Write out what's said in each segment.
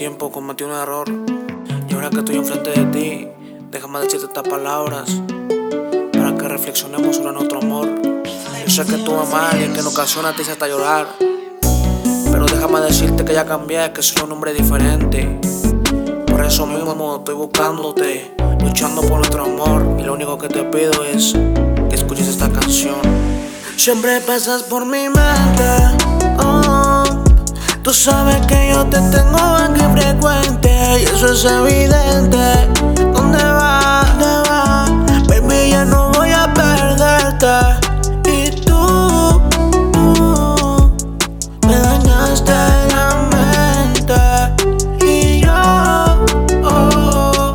tiempo cometí un error. Y ahora que estoy enfrente de ti, déjame decirte estas palabras. Para que reflexionemos sobre nuestro amor. Yo sé que tú amas y que en ocasiones te hice hasta llorar. Pero déjame decirte que ya cambié, que soy un hombre diferente. Por eso mismo estoy buscándote, luchando por nuestro amor. Y lo único que te pido es que escuches esta canción. Siempre pasas por mi mente. Oh, tú sabes que yo te tengo aquí es evidente. ¿Dónde va? ¿Dónde va? Baby, ya no voy a perderte. Y tú, tú me dañaste la mente. Y yo, oh,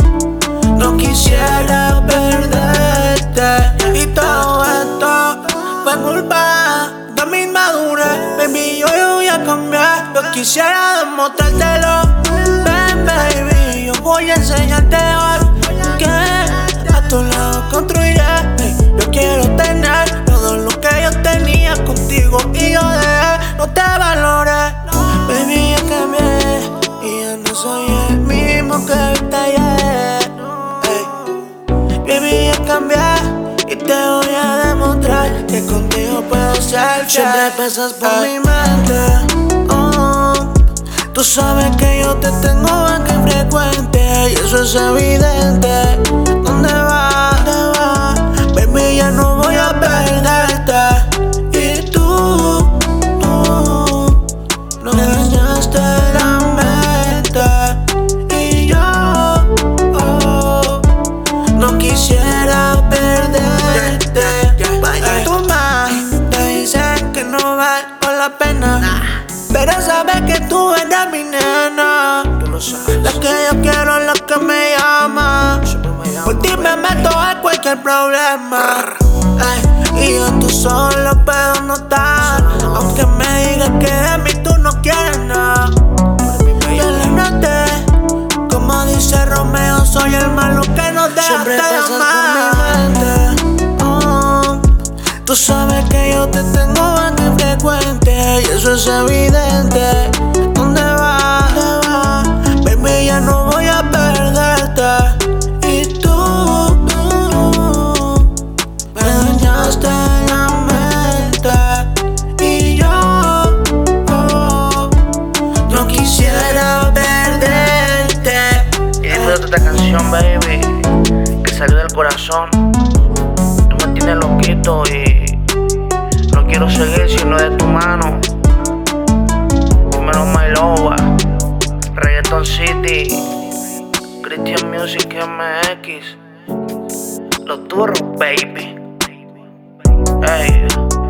no quisiera perderte. Y todo esto fue culpa de mi inmadurez. Baby, yo, yo voy a cambiar. Yo quisiera demostrártelo. Yo voy a enseñarte hoy que a tu lado construiré. Yo quiero tener todo lo que yo tenía contigo y yo dejé, no te valoré. Baby, ya cambié y ya no soy el mismo que viste ayer. Ey. Baby, ya cambié y te voy a demostrar que contigo puedo ser. Siempre pasas por mi mente. Oh, tú sabes que yo te tengo aquí frecuente y eso es evidente. ¿Dónde va? ¿Dónde va? Baby, ya no voy a perderte. Y tú, tú, no me dañaste la mente. Y yo, oh, no quisiera perderte. Vaya tú más, te dicen que no vale la pena. Pero sabes en cualquier problema. Y yo tú solo puedo notar. Aunque me digas que de mí tú no quieres nada. Ya lo noté. Como dice Romeo, soy el malo que no deja de amar. Oh, Tú sabes que yo te tengo aquí frecuente y eso es evidente. La mente. Y yo, oh, no quisiera perderte. Disfruta esta canción, baby, que salió del corazón. Tú me tienes loquito y no quiero seguir si no es de tu mano. Dímelo, my loba, Reggaeton City, Christian Music MX, los duros, baby. Hey.